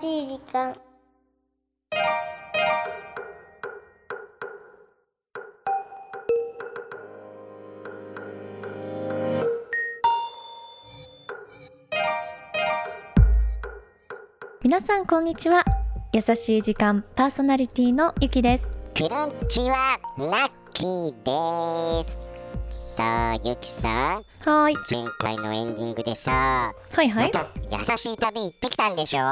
しい時間。皆さんこんにちは。優しい時間パーソナリティのゆきです。こんにちは、ナッキーです。さあ、ゆきさん、はーい。前回のエンディングでさ、はいはい。また優しい旅行ってきたんでしょ？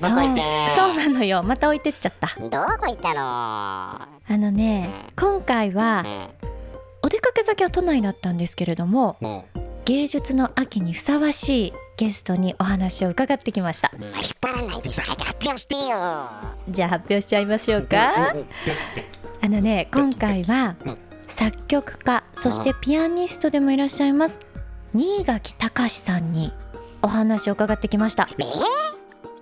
どこ行って？そうなのよ。また置いてっちゃった。どこ行ったの？あのね今回はね。お出かけ先は都内だったんですけれどもね。芸術の秋にふさわしいゲストにお話を伺ってきました。まあ、引っ張らないでさ、早く発表してよ。じゃあ発表しちゃいましょうか。あのね今回はうん作曲家そしてピアニストでもいらっしゃいます新垣隆さんにお話を伺ってきました。えー？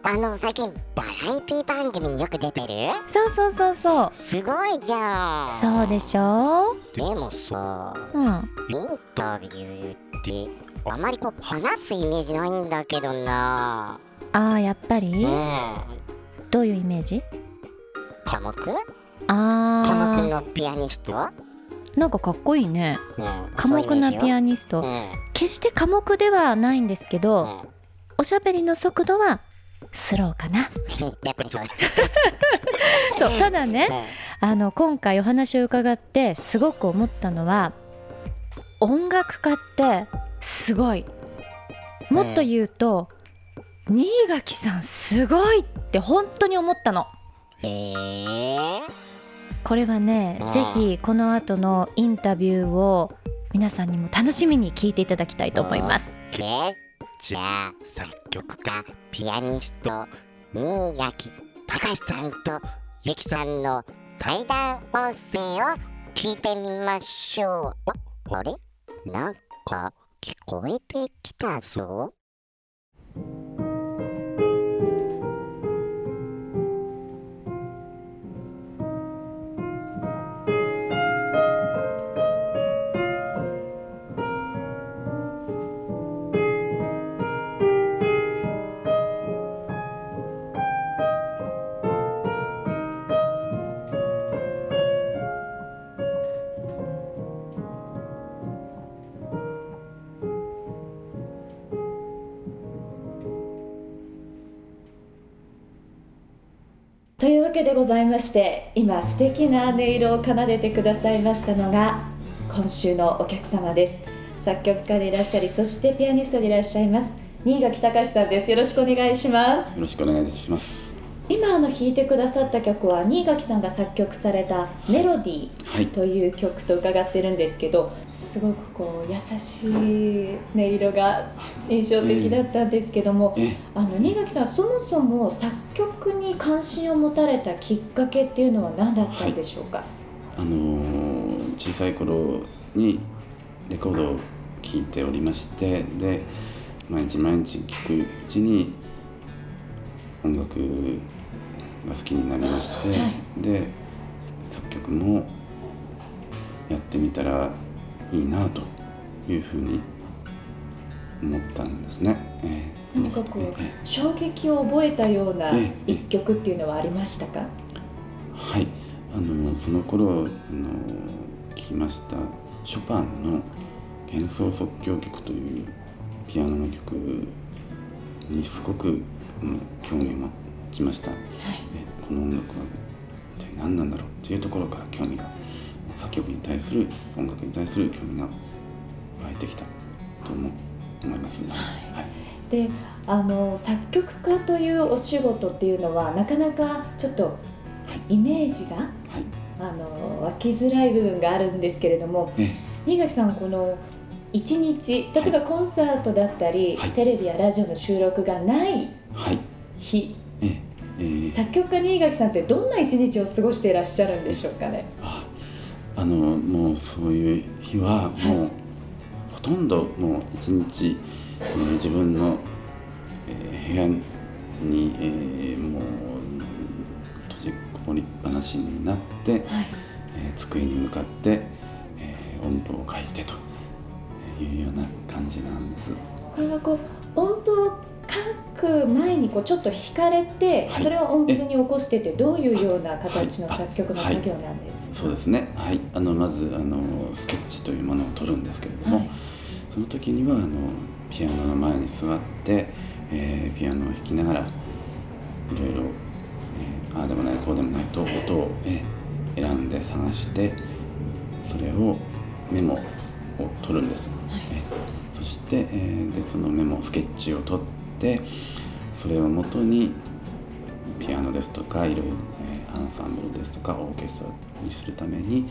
あの、最近、バラエティ番組によく出てる？そうそうそうそう。すごいじゃん。そうでしょ？でもさ、うん。インタビューって、あまりこう、話すイメージないんだけどな。あーやっぱり？うん。どういうイメージ？科目？科目あのピアニスト、ーなんかかっこいいね。うん、寡黙なピアニスト。うん。決して寡黙ではないんですけうどん。おしゃべりの速度はスローかな。そうただねねあの今回お話を伺ってすごく思ったのは音楽家ってすごい。もっと言うと、新垣さんすごいって本当に思ったの。へえこれはねうんぜひこの後のインタビューを皆さんにも楽しみに聞いていただきたいと思います。でじゃあ作曲家ピアニスト新垣隆さんとゆきさんの対談音声を聞いてみましょう。ああれ？なんか聞こえてきたぞけでございまして今素敵な音色を奏でてくださいましたのが今週のお客様です。作曲家でいらっしゃりそしてピアニストでいらっしゃいます新垣隆さんです。よろしくお願いします。よろしくお願いします。今あの弾いてくださった曲は新垣さんが作曲された「メロディー」はい。という曲と伺ってるんですけどすごくこう優しい音色が印象的だったんですけども、え、あの新垣さんそもそも作曲に関心を持たれたきっかけっていうのは何だったんでしょうか、あのー小さい頃にレコードを聴いておりまして、で毎日毎日聴くうちに音楽が好きになりまして、はい。で作曲もやってみたらいいなというふうに思ったんですね。ええなんかこう衝撃を覚えたようなええ一曲っていうのはありましたか、はい、あのその頃あの聞きましたショパンの幻想即興曲というピアノの曲にすごく、うん、興味を持ちました。はい。えこの音楽は一体何なんだろうというところから興味が作曲に対する音楽に対する興味が湧いてきたと思思います。はい、であの作曲家というお仕事っていうのはなかなかちょっとイメージが、はい、あの湧きづらい部分があるんですけれどもえ新垣さんこの一日例えばコンサートだったり、はい。テレビやラジオの収録がないはい、日ええー作曲家新垣さんってどんな一日を過ごしていらっしゃるんでしょうかね。ああのもうそういう日はもう、ほとんどもう一日、えー自分の、えー部屋に、えーもう閉じこもりっぱなしになって、はい。えー机に向かって、えー音符を書いてというような感じなんです。これはこう音符を書く前にこうちょっと弾かれて、はい。それを音符に起こしてってどういうような形のはい。作曲のはい作業なんです？か、そうですね。はい。あのまずあのスケッチというものを取るんですけれども、はい。その時にはあのピアノの前に座って、えーピアノを弾きながらいろいろ、えーああでもないこうでもないと音を、えー選んで探してそれをメモを取るんです、えーそして、えーでそのメモスケッチを取ってそれをもとにピアノですとかいろいろ、えーアンサンブルですとかオーケストラにするために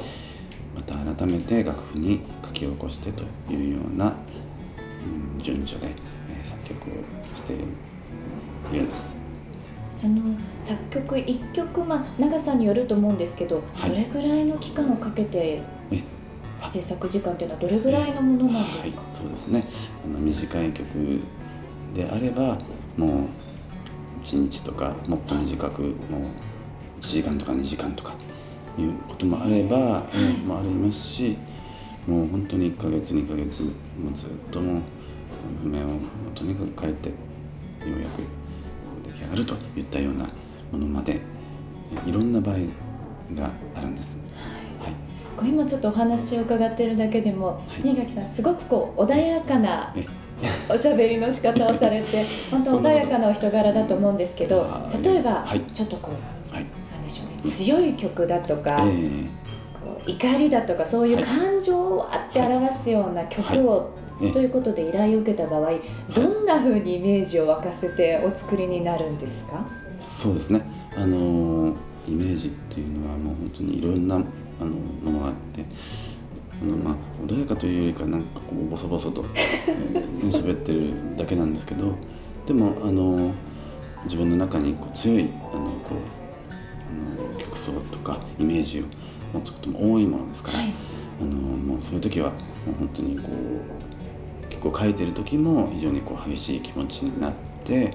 また改めて楽譜に書き起こしてというような、うん順序で、えー作曲をしているんです。その作曲一曲、まあ、長さによると思うんですけど、はい。どれぐらいの期間をかけて制作時間っていうのはどれぐらいのものなんはいですか、、そうですね。あの短い曲であればもう1日とかもっと短くもう1時間とか2時間とかいうこともあれば、えーもありますしもう本当に1ヶ月2ヶ月もうずっともう譜面をとにかく変えてようやく出来上がるといったようなものまでえいろんな場合があるんです。はいこう今ちょっとお話を伺ってるだけでも、はい。新垣さんすごくこう穏やかなえおしゃべりの仕方をされて 本当穏やかなお人柄だと思うんですけど例えば、はい。ちょっとこうはい。なんでしょうね強い曲だとか、えーこう怒りだとかそういうはい。感情をあって表すような曲を、ええ。ということで依頼を受けた場合どんな風にイメージを沸かせてお作りになるんですか？そうですね、あのーイメージっていうのはもう本当にいろんなあのものがあってあの、まあ、穏やかというよりかなんかこうボソボソと えー喋ってるだけなんですけどでも、あのー自分の中にこう強いあのこうあの曲想とかイメージを持つことも多いものですから、はいあのもうそういう時はもう本当にこう結構書いてる時も非常にこう激しい気持ちになって、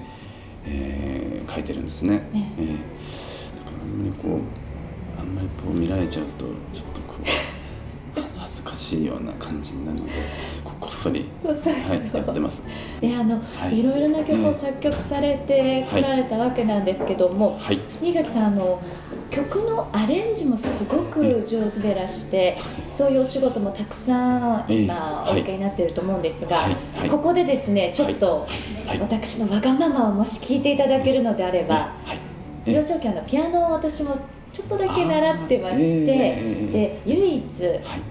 えー書いてるんですね。ねえーだからあんまりこうあんまりこう見られちゃうとちょっとこうは恥ずかしいような感じになるのでこっそり、はい、やってます。であの、はい。い、ろいろな曲を作曲されてこられたわけなんですけども、はい、新垣さんあの曲のアレンジもすごく上手でらして、そういうお仕事もたくさんええ。今はい。お受けになっていると思うんですが、はい。はい。ここでですねちょっとはい、私のわがままをもし聞いていただけるのであれば、幼少期あのピアノを私もちょっとだけ習ってまして、あーええで唯一、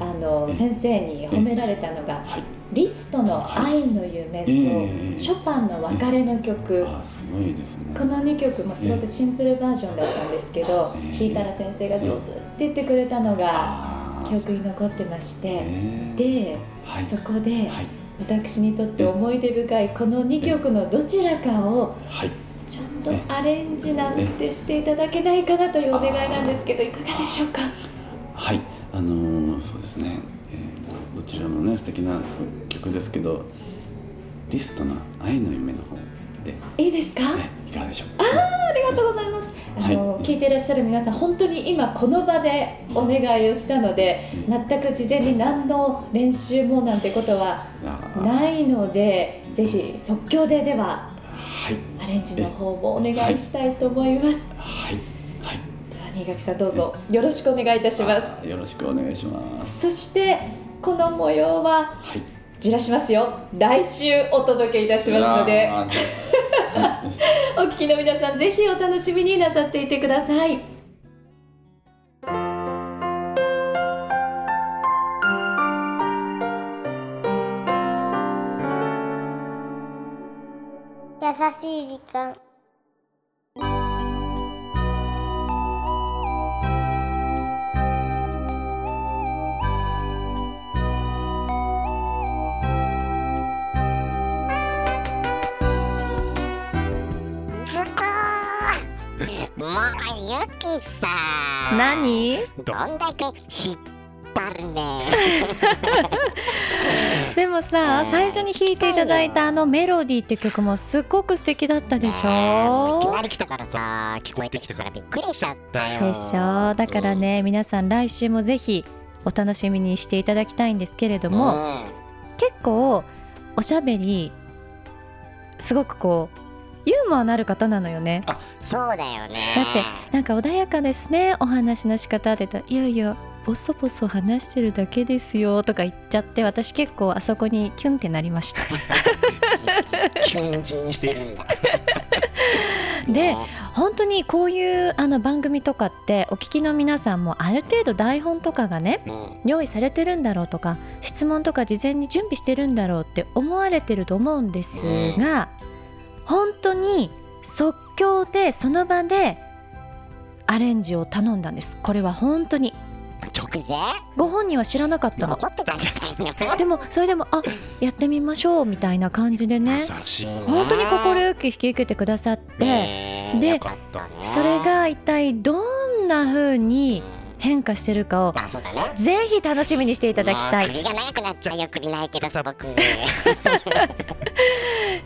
あのええ。先生に褒められたのが、はい、リストの「愛の夢」と、ええ。ショパンの別れの曲、あーすごいですね。この2曲もすごくシンプルバージョンだったんですけど、ええ。弾いたら先生が上手って言ってくれたのがあー。記憶に残ってまして、えーで、はい。そこではい、私にとって思い出深いこの2曲のどちらかをはい。とアレンジなんてしていただけないかなというお願いなんですけどいかがでしょうか？はい、あのーそうですね、えーどちらもね素敵な曲ですけどリストの「愛の夢」の方で、いいですか、ね、いかがでしょう？ありがとうございます。あの、はい。聞いていらっしゃる皆さん、本当に今この場でお願いをしたので、うん全く事前に何の練習もなんてことはないので、ぜひ即興ででははい。アレンジの方もお願いしたいと思います。はい。はい。では新垣さんどうぞよろしくお願いいたします。よろしくお願いします。そしてこの模様ははい。じらしますよ。来週お届けいたしますので、お聞きの皆さんぜひお楽しみになさっていてください。優しい時間。もうゆきさん。何？どんだけ引っ張るね でもさうん。最初に弾いていただいたあのメロディーって曲もすっごく素敵だったでしねえもういきょなり来たからさ聞こえてきたからびっくりしちゃったよ。でしょ？だからね皆さん来週もぜひお楽しみにしていただきたいんですけれどうん。も結構おしゃべりすごくこうユーモアのある方なのよね。そうだよね。だってなんか穏やかですねお話の仕方って言ったらいやいやボソボソ話してるだけですよとか言っちゃって私結構あそこにキュンってなりました。キュン気にしてる。ん だでね本当にこういうあの番組とかってお聞きの皆さんもある程度台本とかがねうん。用意されてるんだろうとか質問とか事前に準備してるんだろうって思われてると思うんですが、本当に即興でその場でアレンジを頼んだんです。これは本当に直前ご本人は知らなかったの？でもそれでもあやってみましょうみたいな感じでね。本当に快く引き受けてくださって、ねえでそれが一体どんな風に変化してるかをあそうだね。ぜひ楽しみにしていただきたい。首が長くなっちゃうよ。首ないけどさ僕。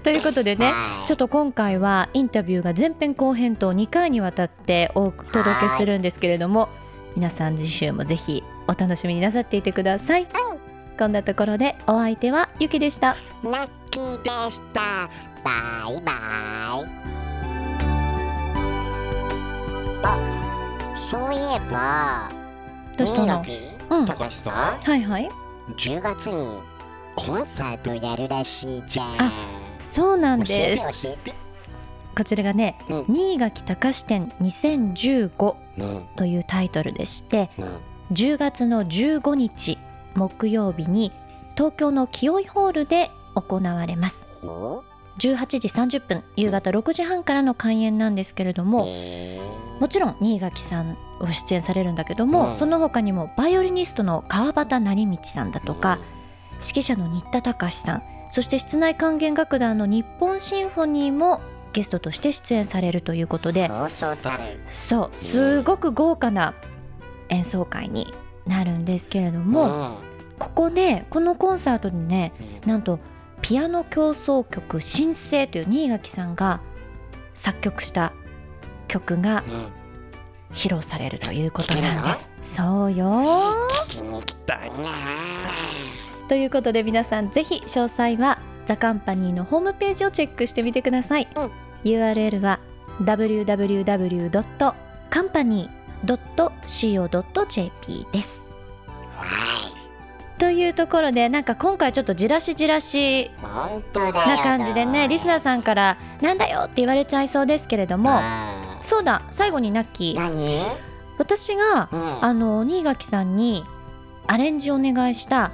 ということでねはい。ちょっと今回はインタビューが前編後編と2回にわたってお届けするんですけれども皆さん次週もぜひお楽しみになさっていてください、こんなところでお相手はゆきでした。ラッキーでした。バイバイ。あそういえばどうしたの？うん。高橋さん？はいはい。10月にコンサートやるらしいじゃん。あそうなんです。こちらがねうん。新垣隆展2015うんというタイトルでしてうん。10月の15日木曜日に東京の清井ホールで行われます。お18時30分夕方6時半からの開演なんですけれどもへもちろん新垣さんを出演されるんだけども、うん。その他にもバイオリニストの川端成道さんだとか、指揮者の新田隆さんそして室内管弦楽団の日本シンフォニーもゲストとして出演されるということでそうそうたる。そうすごく豪華な演奏会になるんですけれども、ここでこのコンサートにねなんとピアノ協奏曲「新生」という新垣さんが作曲した曲が披露されるということなんです。そうよ聞きに行きたいな。ということで皆さんぜひ詳細はザカンパニーのホームページをチェックしてみてください。うん URL は www.company.co.jp です。はいというところでなんか今回ちょっとじらしじらしな感じでねリスナーさんからなんだよって言われちゃいそうですけれどもあそうだ最後にナッキー。私がうん。あの新垣さんにアレンジお願いした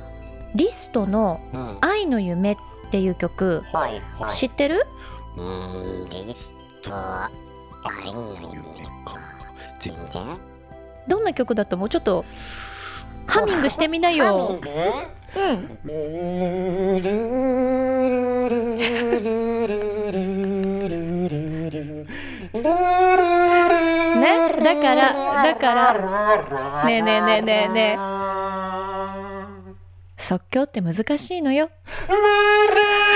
リストのうん「愛の夢」っていう曲はいはい。知ってる？うーんリスト愛の夢か全然。どんな曲だと思うちょっとハミングしてみなハミよ。ン。グうん。ねだからだから。ねえねえねえねえね即興って難しいのよ。